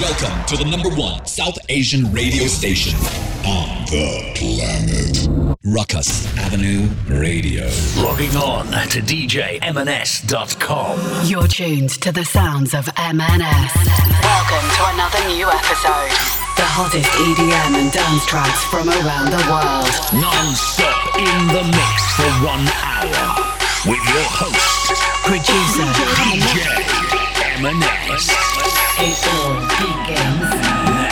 Welcome to the number one South Asian radio station on the planet. Ruckus Avenue Radio. Logging on to DJMNS.com. You're tuned to the sounds of MNS. Welcome to another new episode. The hottest EDM and dance tracks from around the world. Non-stop in the mix for one hour. With your host, Producer DJ M&S. All begins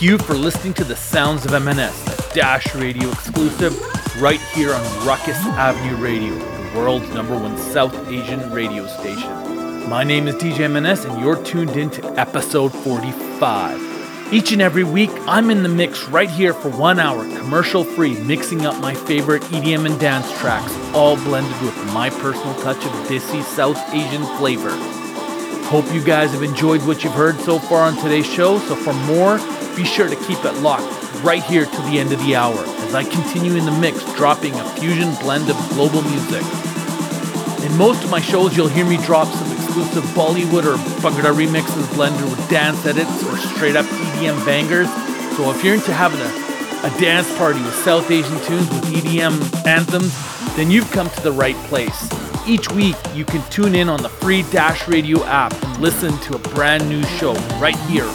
Thank you for listening to the Sounds of MNS, a Dash Radio exclusive, right here on Ruckus Avenue Radio, the world's number one South Asian radio station. My name is DJ MNS, and you're tuned in to episode 45. Each and every week, I'm in the mix right here for one hour, commercial free, mixing up my favorite EDM and dance tracks, all blended with my personal touch of Desi South Asian flavor. Hope you guys have enjoyed what you've heard so far on today's show. So for more, be sure to keep it locked right here till the end of the hour as I continue in the mix, dropping a fusion blend of global music. In most of my shows, you'll hear me drop some exclusive Bollywood or Bhangra remixes blended with dance edits or straight up EDM bangers. So if you're into having a, a dance party with South Asian tunes with EDM anthems, then you've come to the right place. Each week, you can tune in on the free Dash Radio app and listen to a brand new show right here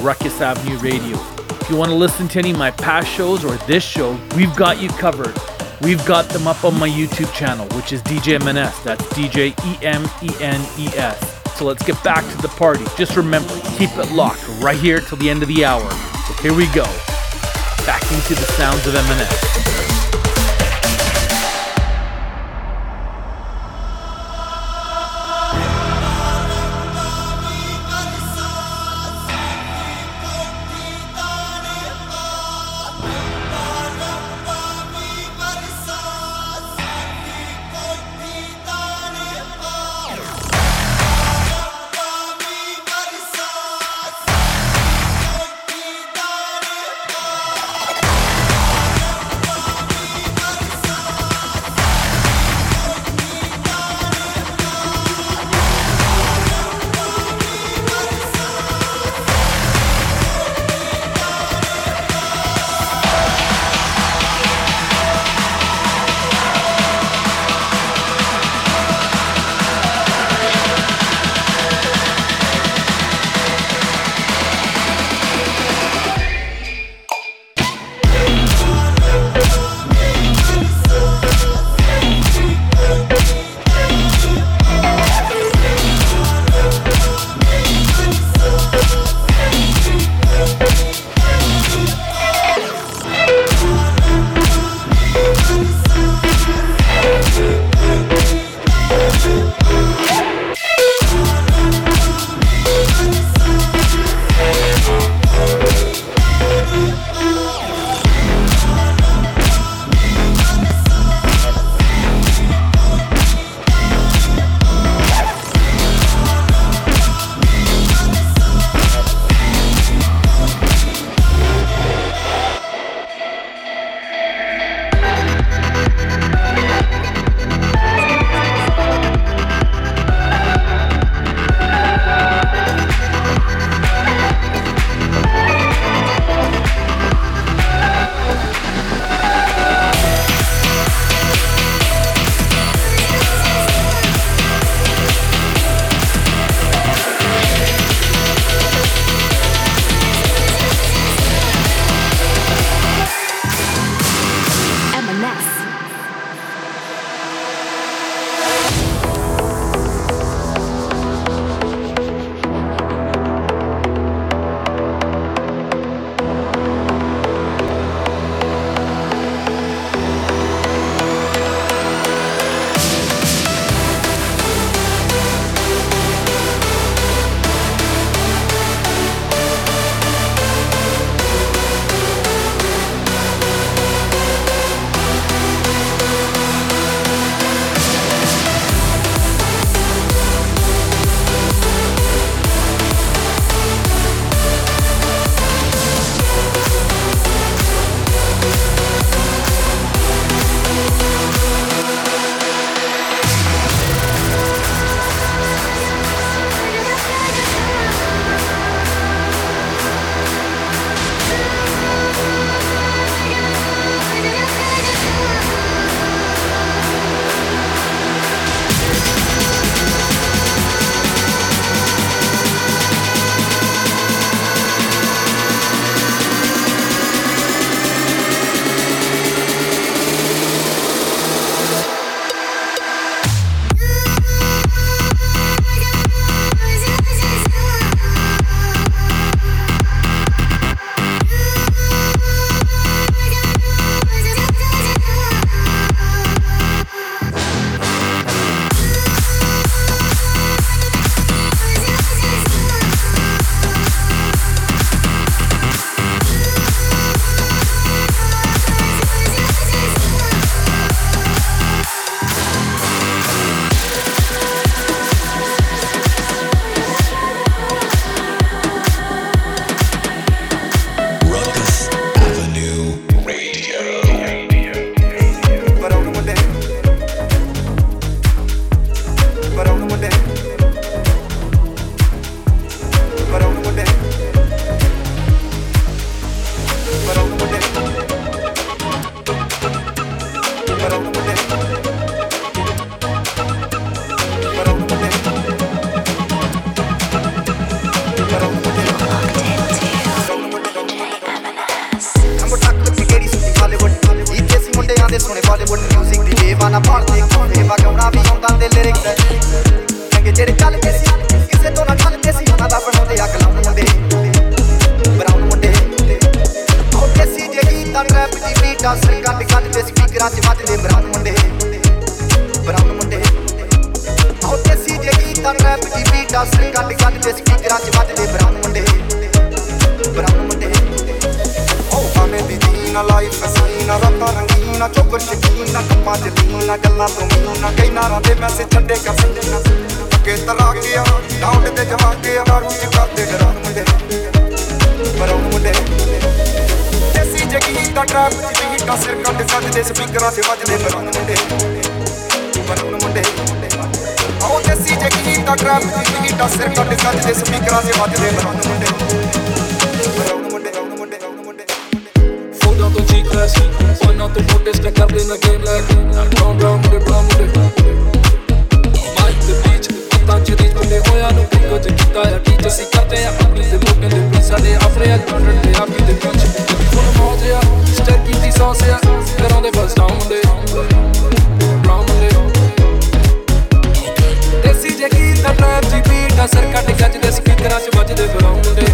Ruckus Avenue Radio. If you want to listen to any of my past shows or this show, we've got you covered. We've got them up on my YouTube channel, which is DJ MNS. That's DJ E M E N E S. So let's get back to the party. Just remember, keep it locked right here till the end of the hour. So here we go. Back into the sounds of MNS. ਸੇ ਛੱਡੇ ਕਸਮ ਅੱਗੇ ਤਰਾ ਗਿਆ doubt ਤੇ ਜਵਾ ਕੇ ਮਾਰੂ ਚ ਕਰਦੇ ਡਰਾਂ ਮੁੰਡੇ। ਪਰ ਉਹ ਮੁੰਡੇ ਦੇਸੀ ਜਗੀ ਦਾ ਟਰੈਪ ਚ ਵੀ ਹੀਟਾ ਸਿਰ ਕੱਢ ਸਕਦੇ, ਸਪੀਕਰਾਂ ਤੇ ਵੱਜਦੇ ਬਰਾਂ ਮੁੰਡੇ। ਪਰ ਉਹ ਮੁੰਡੇ ਆਉ ਦੇਸੀ ਜਗੀ ਦਾ ਟਰੈਪ ਚ ਵੀ ਹੀਟਾ ਸਿਰ ਕੱਢ ਸਕਦੇ, ਸਪੀਕਰਾਂ ਤੇ ਵੱਜਦੇ ਬਰਾਂ ਮੁੰਡੇ। ਉਹਨਾਂ ਤੋਂ ਚੀਕ ਲੈ ਸੀ ਉਹਨਾਂ ਤੋਂ ਫੋਟੇ ਸਟੈਕ ਕਰਦੇ ਨਾ ਗੇਮ ਲੈ ਕੇ। ਡਾਊਨ ਡਾਊਨ ਮੁੰਡੇ ਡਾਊਨ ਮੁੰਡੇ। ਪੰਜ ਦੇ ਮੁੰਡੇ ਹੋਇਆ ਨੂੰ ਪਿੰਗੋ ਤੇ ਕੀਤਾ ਆ ਟੀਚ ਅਸੀਂ ਕਰਦੇ ਆ? ਆਪਣੀ ਦੇ ਮੋਕੇ ਦੇ ਪੀਸਾ ਦੇ ਆਫਰੇ ਅੱਜ ਮੰਡਣ ਤੇ ਆਪੀ ਦੇ ਪੀਛੇ। ਫੁੱਲ ਮੌਜ ਆ ਸਟੈਪ ਕੀਤੀ ਸੌਸ ਆ, ਘਰੋਂ ਦੇ ਬਸ ਡਾਊਨ ਦੇ ਡਾਊਨ ਦੇ ਦੇਸੀ ਜੇ ਕੀ ਤਾਂ ਟਰੈਪ ਜੀ ਬੀਟ ਅਸਰ ਕੱਟ ਗੱਜ ਦੇ ਸਪੀਕਰਾਂ 'ਚ ਵੱਜਦੇ ਬਰਾਉਂ ਦੇ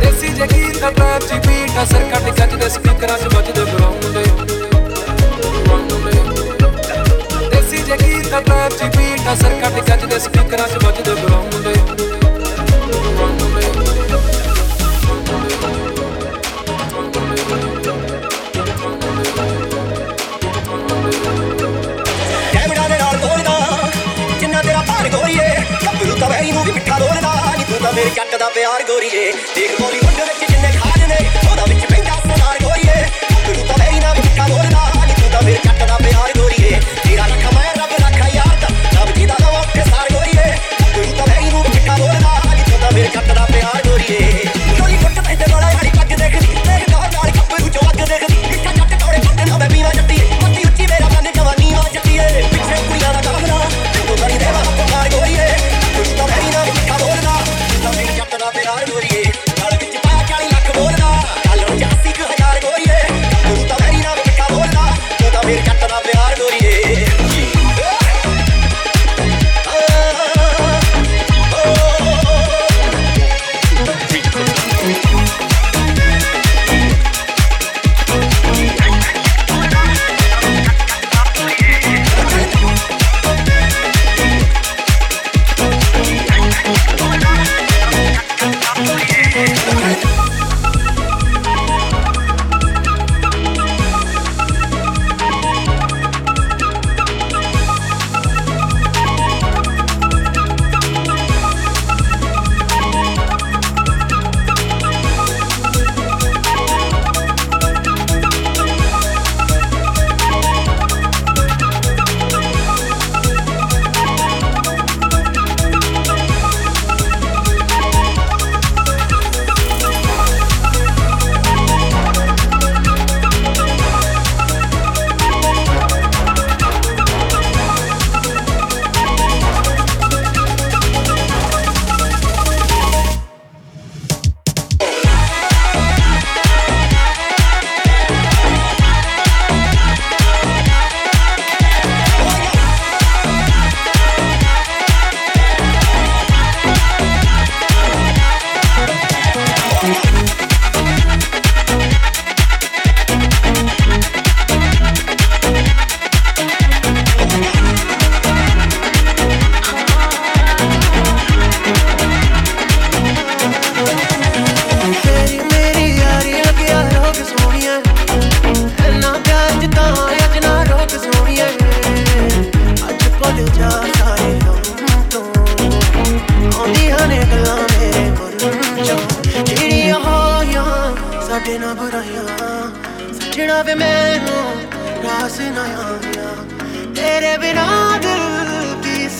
ਦੇਸੀ ਜੇ ਕੀ ਤਾਂ ਟਰੈਪ ਜੀ ਬੀਟ ਅਸਰ ਕੱਟ ਗੱਜ ਦੇ ਸਪੀਕਰਾਂ 'ਚ ਵੱਜਦੇ ਨਾ ਸਰ ਕੱਟ ਗੱਜ ਦੇ ਸਪੀਕਰਾਂ 'ਚ ਵੱਜਦੇ ਬਰਾਉਂਡੇ ਤੂੰ ਤਾਂ ਮੇਰੀ ਕੱਟ ਦਾ ਪਿਆਰ ਗੋਰੀਏ। ਦੇਖ ਬੋਲੀ ਮੁੰਡੇ ਵਿੱਚ ਜਿੰਨੇ January 8th.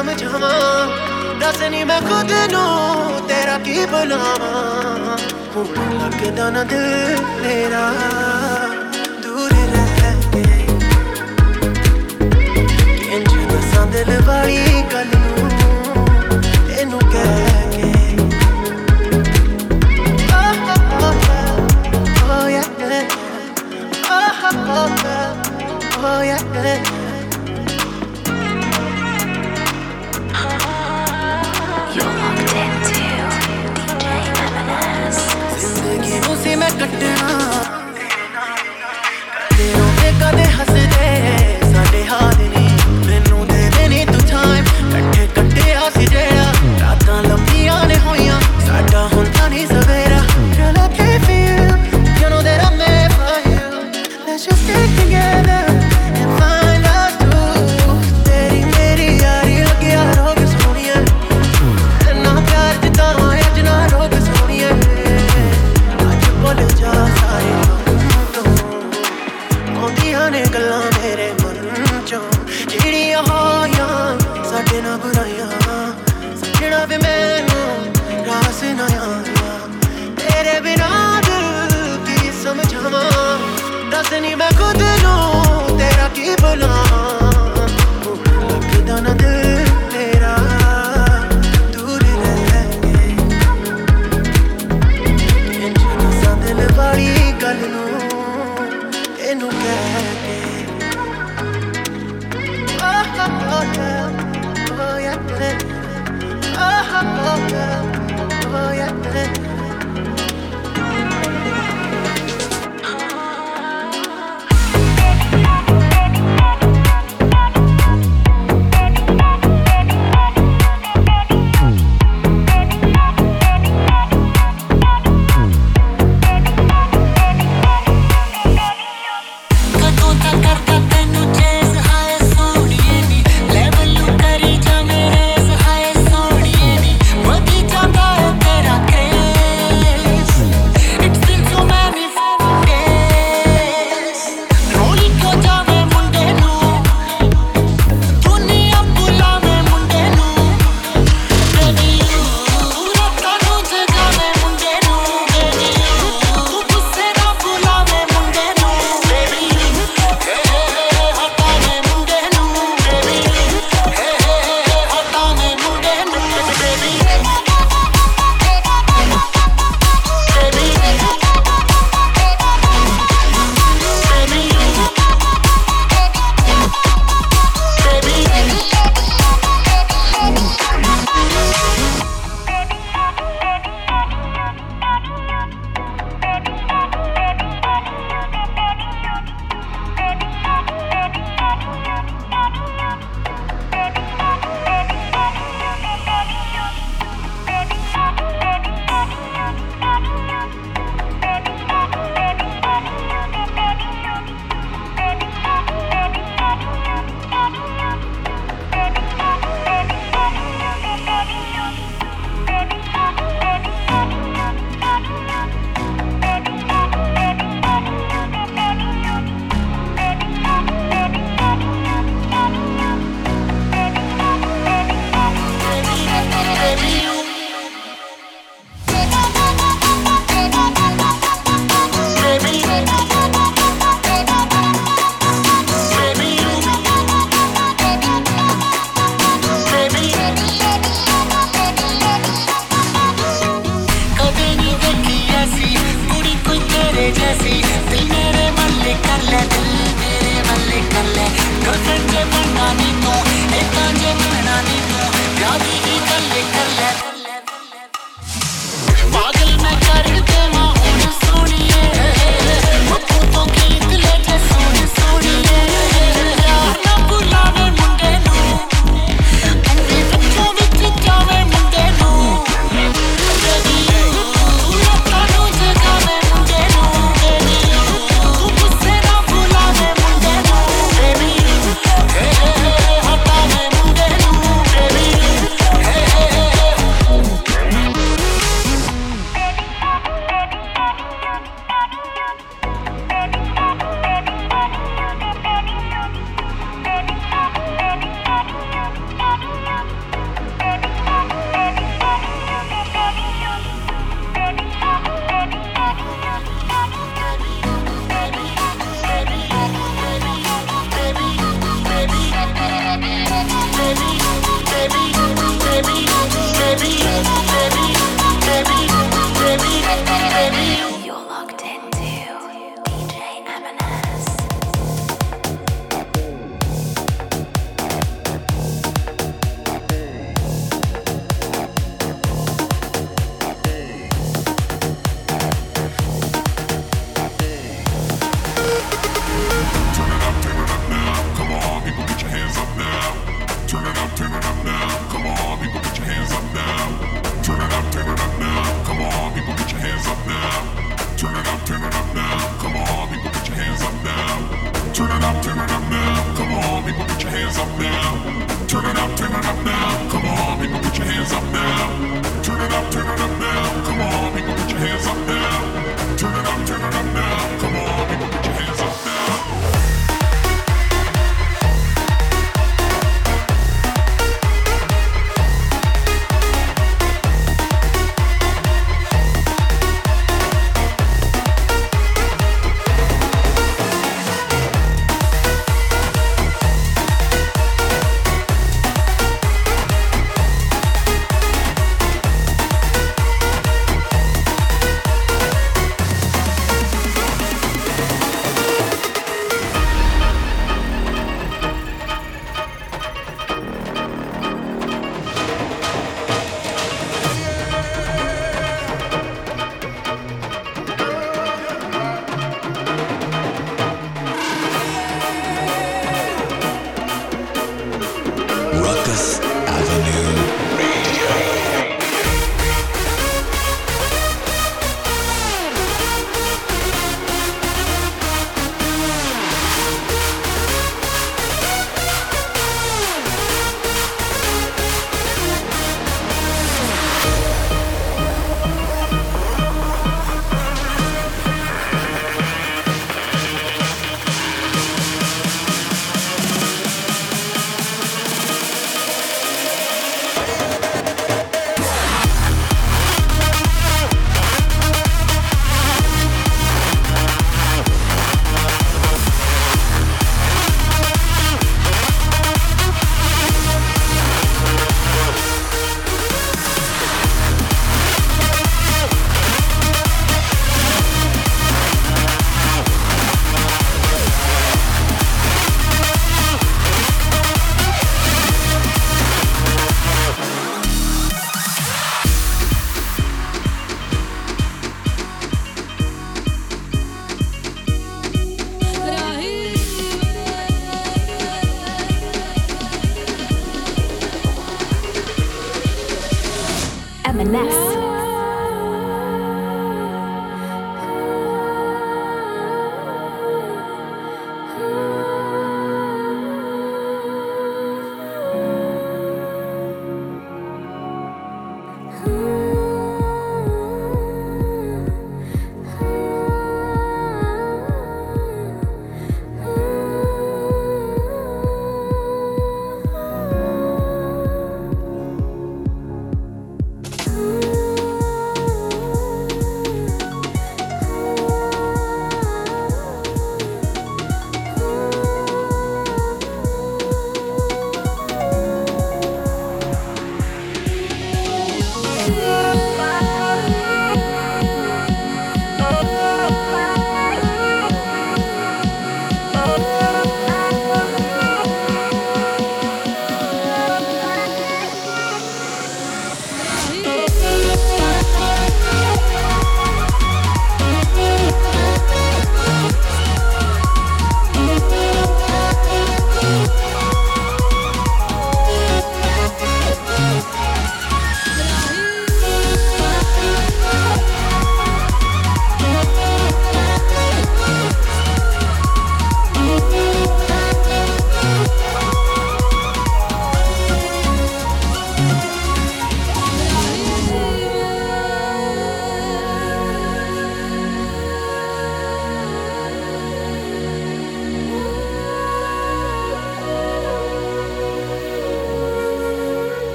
ਕੀ ਸਮਝਾਵਾਂ ਦੱਸ ਨੀ ਮੈਂ ਖੁਦ ਨੂੰ ਤੇਰਾ ਕੀ ਬੁਲਾਵਾਂ ਹੁਣ ਲੱਗਦਾ ਨਾ ਦਿਲ ਮੇਰਾ ਦੂਰ ਰਹਿ ਕੇ ਇੰਜ ਦੱਸਾਂ ਦਿਲ ਵਾਲੀ ਗੱਲ ਨੂੰ ਤੈਨੂੰ ਕਹਿ ਕੇ Oh, oh, oh, oh, yeah. Oh, oh, oh, oh, yeah. ਕੱਟਣਾ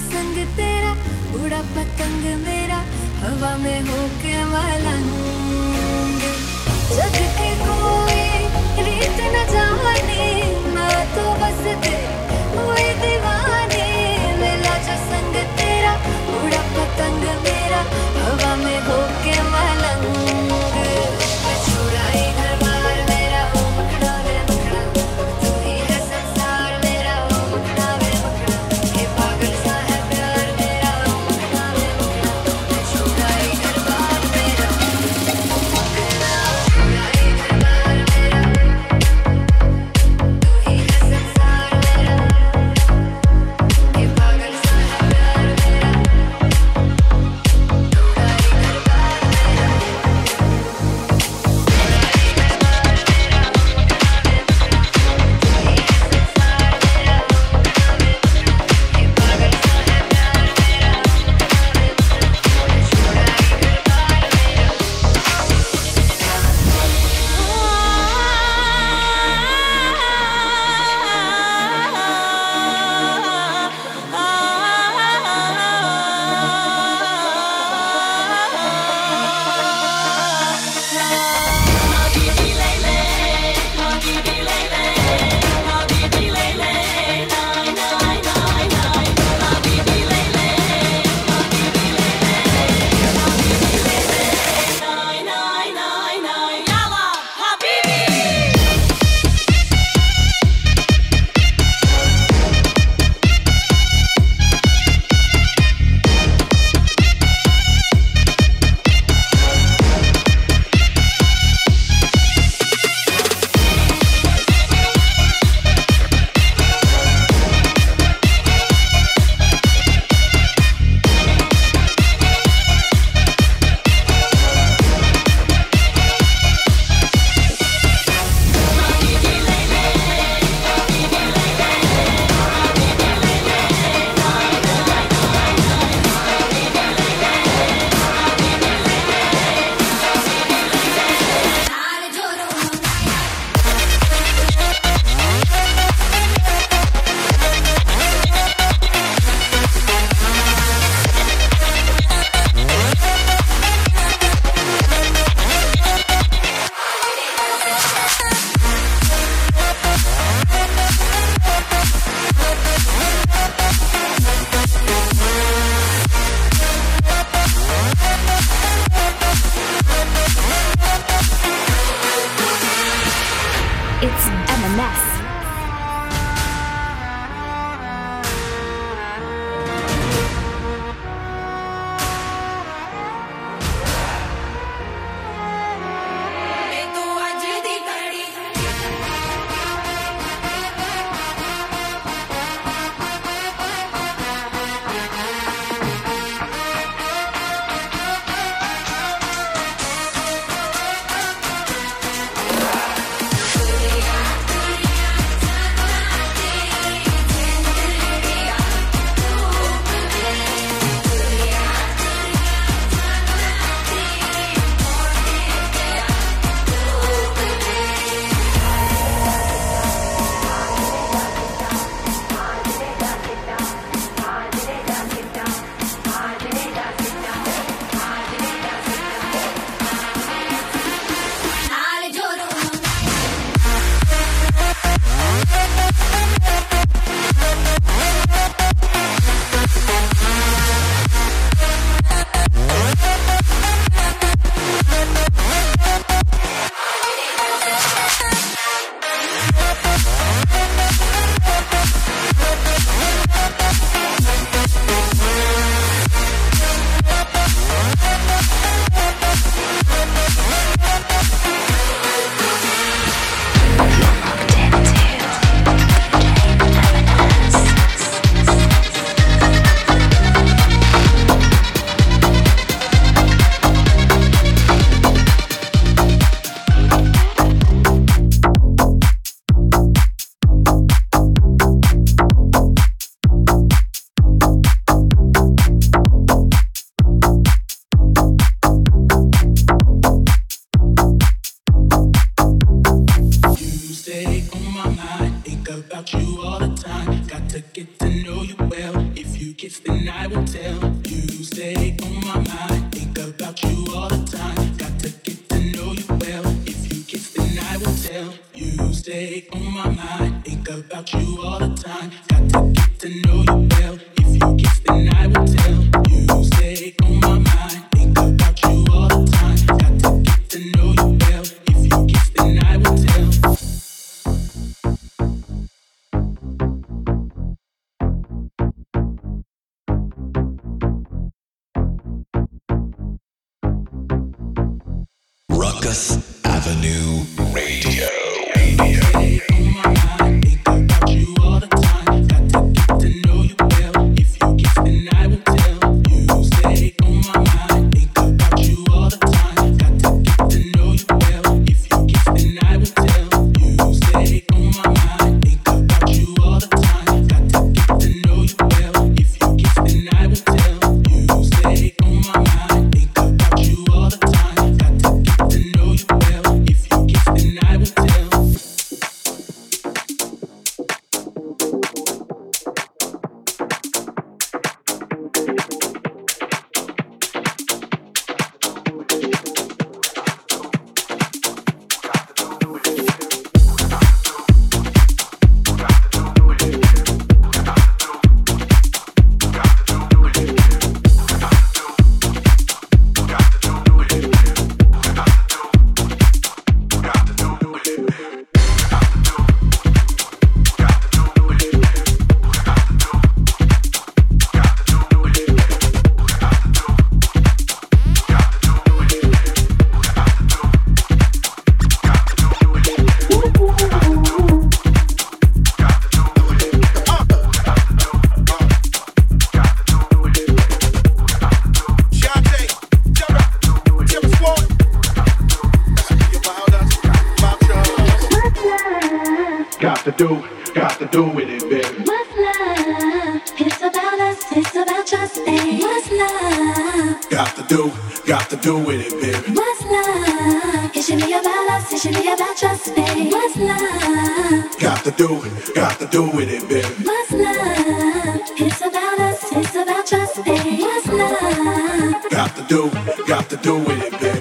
संग तेरा उड़ा पतंग मेरा, हवा में होके मलंग जग के कोई रीत न जाने मैं तो बस दे हुई दीवाने। मिला जो संग तेरा उड़ा पतंग मेरा। Ruckus Avenue Radio. Radio. shimmy about your space. What's love? Got to do it, got to do it, baby. What's love? It's about us, it's about your space. What's love? Got to do, got to do it, baby.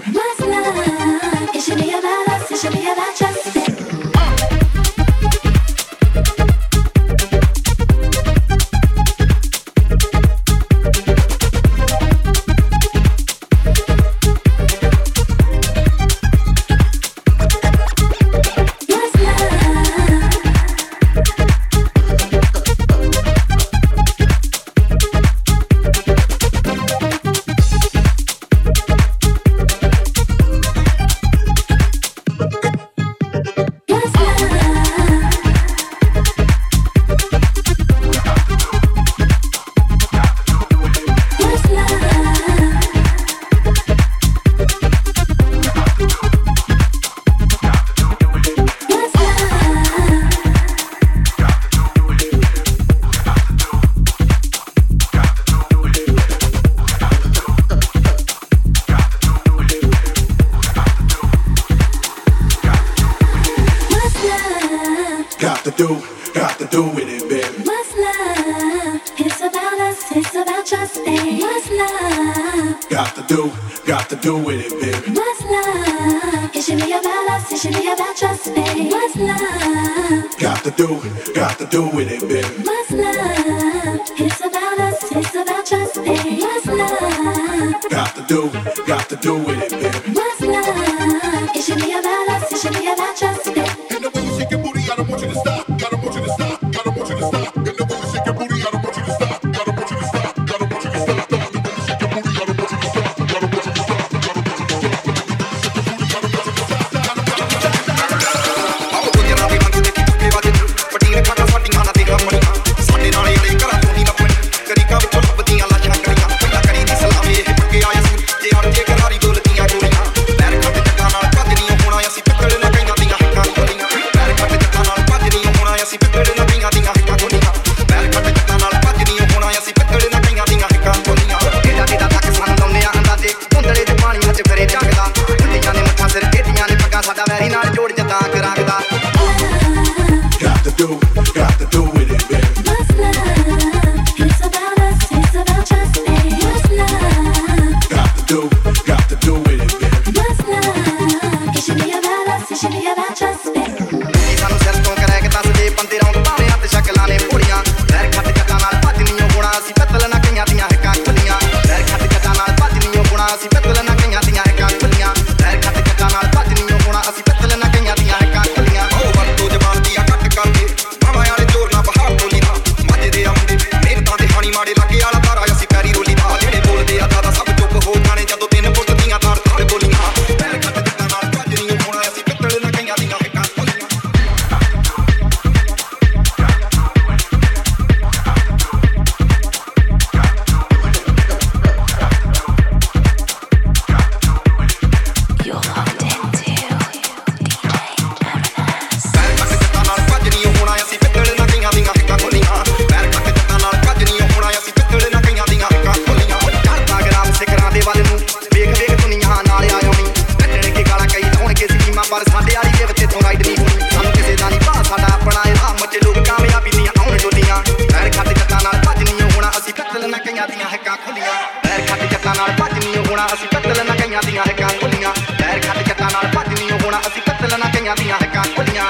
ਹੋਣਾ, ਅਸੀਂ ਕਤਲ ਨਾ ਕਈਆਂ ਦੀਆਂ ਹੱਕਾਂ ਖੁੱਲੀਆਂ। ਪੈਰ ਖੱਟ ਜੱਟਾਂ ਨਾਲ ਭੱਜ ਨਹੀਂ ਹੋਣਾ, ਅਸੀਂ ਕਤਲ ਨਾ ਕਈਆਂ ਦੀਆਂ ਹੱਕਾਂ ਖੁੱਲੀਆਂ।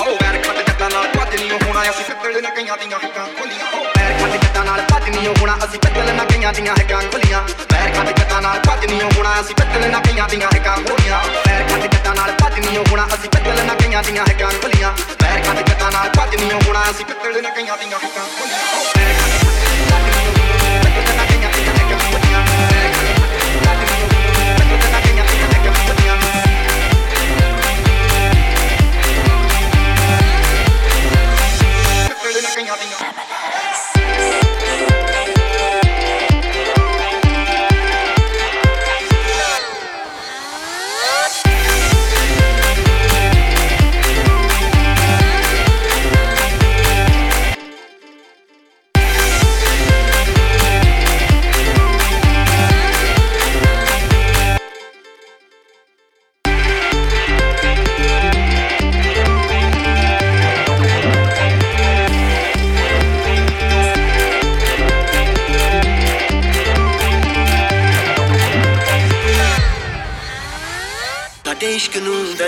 ਓ ਪੈਰ ਖੱਟ ਜੱਟਾਂ ਨਾਲ ਭੱਜ ਨਹੀਂ ਹੋਣਾ, ਅਸੀਂ ਕਤਲ ਨਾ ਕਈਆਂ ਦੀਆਂ ਹੱਕਾਂ ਖੁੱਲੀਆਂ। ਓ ਪੈਰ ਖੱਟ ਜੱਟਾਂ ਨਾਲ ਭੱਜ ਨਹੀਂ ਹੋਣਾ, ਅਸੀਂ ਕਤਲ ਨਾ ਕਈਆਂ ਦੀਆਂ ਹੱਕਾਂ ਖੁੱਲੀਆਂ। ਪੈਰ ਖੱਟ ਜੱਟਾਂ ਨਾਲ ਭੱਜ ਨਹੀਂ ਹੋਣਾ, ਅਸੀਂ ਕਤਲ ਨਾ ਕਈਆਂ ਦੀਆਂ ਹੱਕਾਂ ਖੁੱਲੀਆਂ। ਪੈਰ ਖੱਟ ਜੱਟਾਂ ਨਾਲ ਭੱਜ ਨਹੀਂ ਹੋਣਾ, ਅਸੀਂ ਕਤਲ ਨਾ ਕਈਆਂ ਦੀਆਂ ਹੱਕਾਂ ਖੁੱਲੀਆਂ। ਪੈਰ ਖੱਟ ਜੱਟਾਂ ਨਾਲ ਭੱਜ ਨਹੀਂ ਹੋਣਾ, ਅਸੀਂ ਕਤਲ ਨਾ ਕਈਆਂ ਦੀਆਂ ਹੱਕਾਂ ਖੁੱਲੀਆਂ।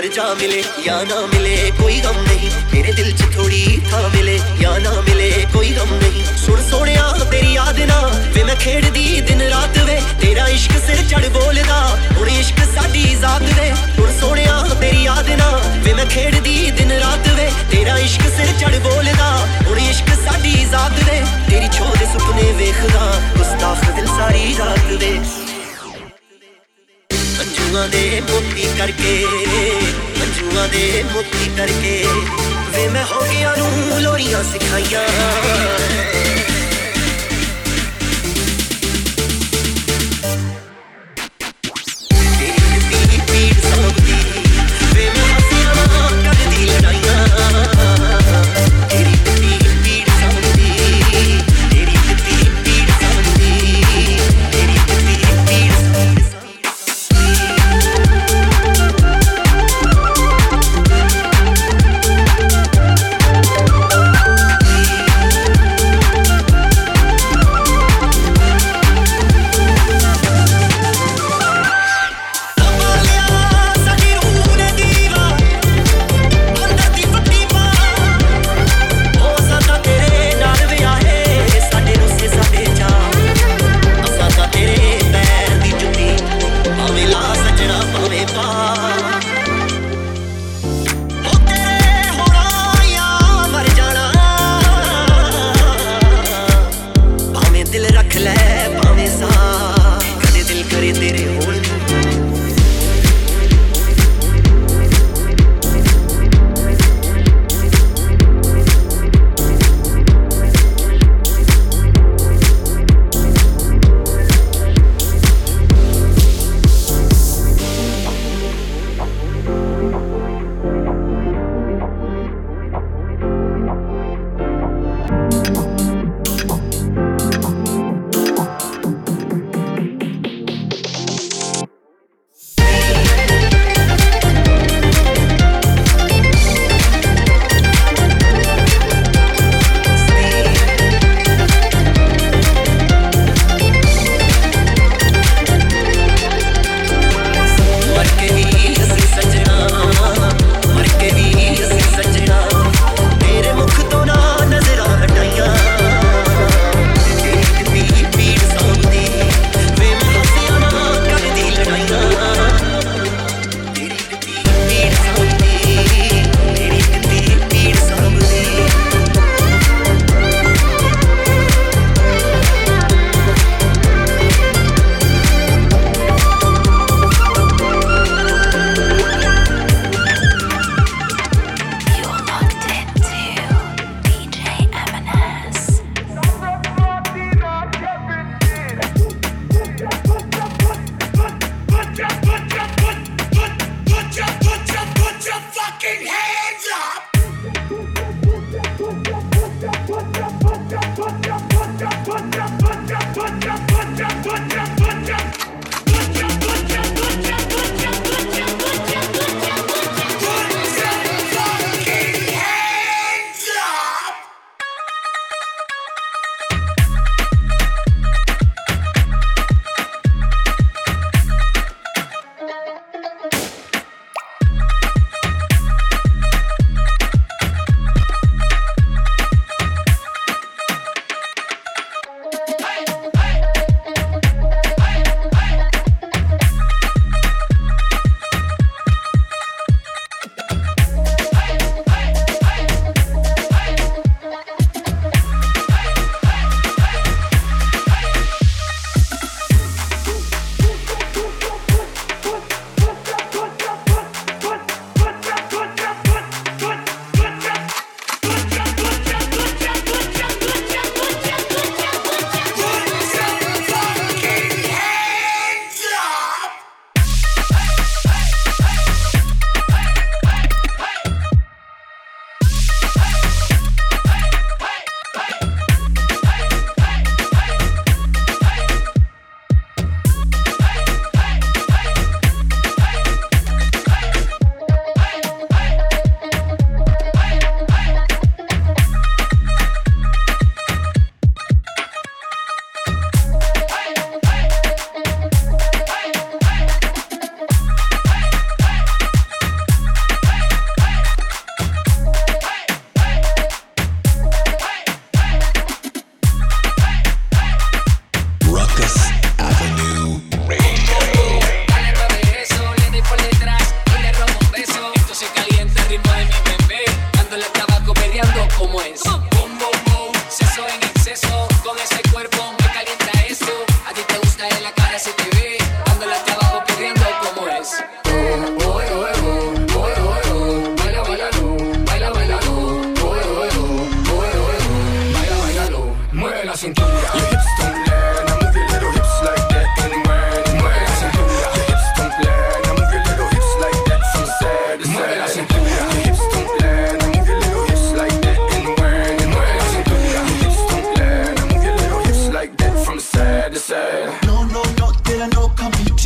ਨੂੰ ਦਰਜਾ ਮਿਲੇ ਜਾਂ ਨਾ ਮਿਲੇ ਕੋਈ ਗਮ ਨਹੀਂ ਮੇਰੇ ਦਿਲ 'ਚ ਥੋੜੀ ਥਾਂ ਮਿਲੇ ਜਾਂ ਨਾ ਮਿਲੇ ਕੋਈ ਗਮ ਨਹੀਂ ਸੁਣ ਸੋਹਣਿਆ ਤੇਰੀ ਯਾਦ ਨਾ ਵੇ ਮੈਂ ਖੇਡਦੀ ਦਿਨ ਰਾਤ ਵੇ ਤੇਰਾ ਇਸ਼ਕ ਸਿਰ ਚੜ ਬੋਲਦਾ ਹੁਣ ਇਸ਼ਕ ਸਾਡੀ ਜ਼ਾਤ ਵੇ ਹੁਣ ਸੋਹਣਿਆ ਤੇਰੀ ਯਾਦ ਨਾ ਵੇ ਮੈਂ ਖੇਡਦੀ ਦਿਨ ਰਾਤ ਵੇ ਮੰਜੂਆਂ ਦੇ ਮੋਤੀ ਕਰਕੇ ਮੰਜੂਆਂ ਦੇ ਮੋਤੀ ਕਰਕੇ ਵੇ ਮੈਂ ਹੋ ਗਿਆ ਨੂੰ ਲੋਰੀਆਂ ਸਿਖਾਈਆਂ।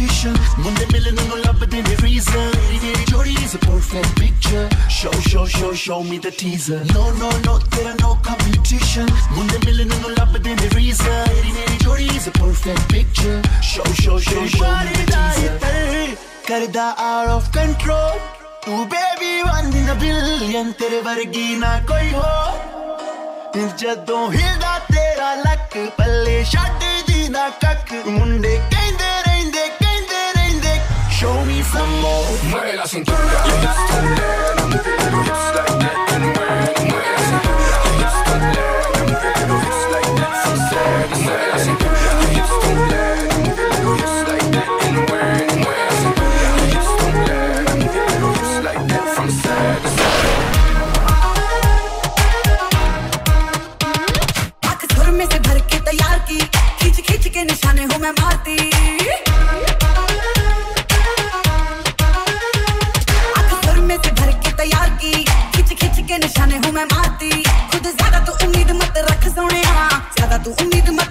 competition. Monday million and no love, but then the reason. Jody is a perfect picture. Show, show, show, show me the teaser. No, no, no, there are no competition. Monday million and no love, but then the reason. Jody is a perfect picture. Show, show, show, show me the teaser. Karda out of control. Tu baby तू baby one in billion तेरे वर्गी ना कोई हो ਜਦੋਂ ਹਿਲਦਾ ਤੇਰਾ ਲੱਕ ਪੱਲੇ ਛੱਡ ਦੀ ਨਾ ਕੱਕ ਮੁੰਡੇ show me some more. Mueve la cintura. You just don't let them move your hips mueve la cintura. You just don't let them move your hips Mueve la cintura. You just don't let them move your hips मारती humilde, mas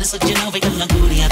goddess of Genova, you're Laguna.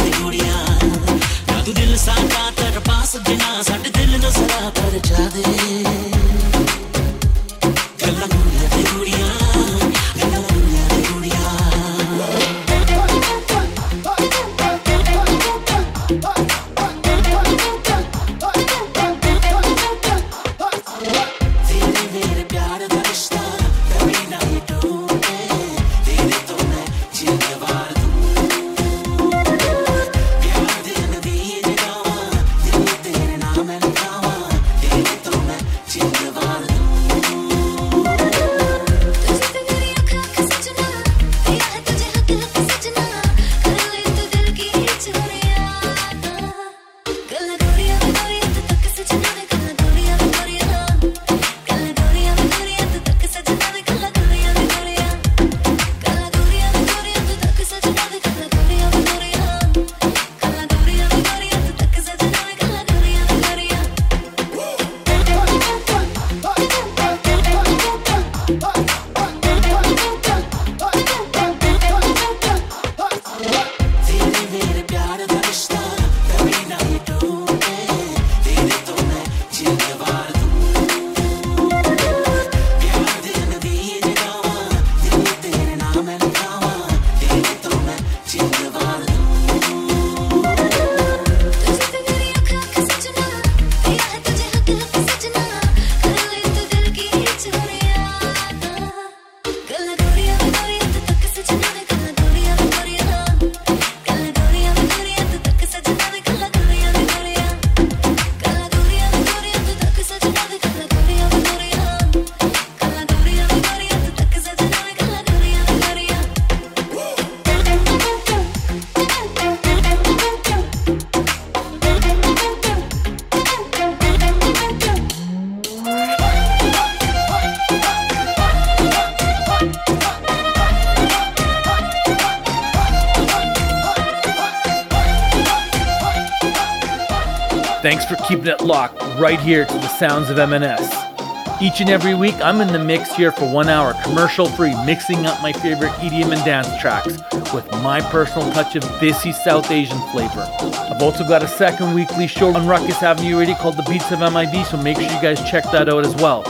It locked right here to the sounds of MNS. Each and every week, I'm in the mix here for one hour, commercial free, mixing up my favorite EDM and dance tracks with my personal touch of Desi South Asian flavor. I've also got a second weekly show on Ruckus Avenue Radio called The Beats of MIB, so make sure you guys check that out as well.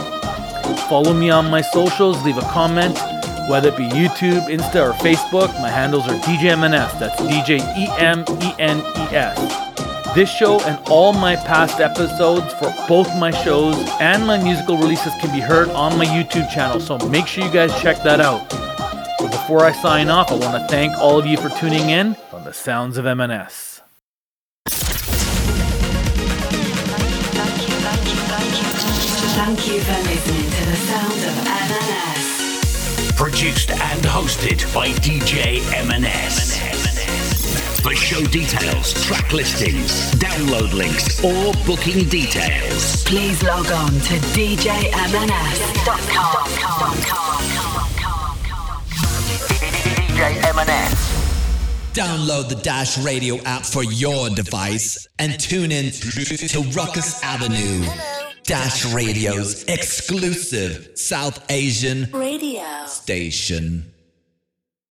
Follow me on my socials, leave a comment, whether it be YouTube, Insta, or Facebook. My handles are DJ MNS. That's DJ E M E N E S. This show and all my past episodes for both my shows and my musical releases can be heard on my YouTube channel, so make sure you guys check that out. But before I sign off, I want to thank all of you for tuning in on the Sounds of MNS. Thank you for listening to the sounds of MNS. Produced and hosted by DJ MNS. For show details, track listings, download links, or booking details, Please log on to djmns.com. DJ MNS. Download the Dash Radio app for your device and tune in to Ruckus Avenue. Dash Radio's exclusive South Asian Radio. station.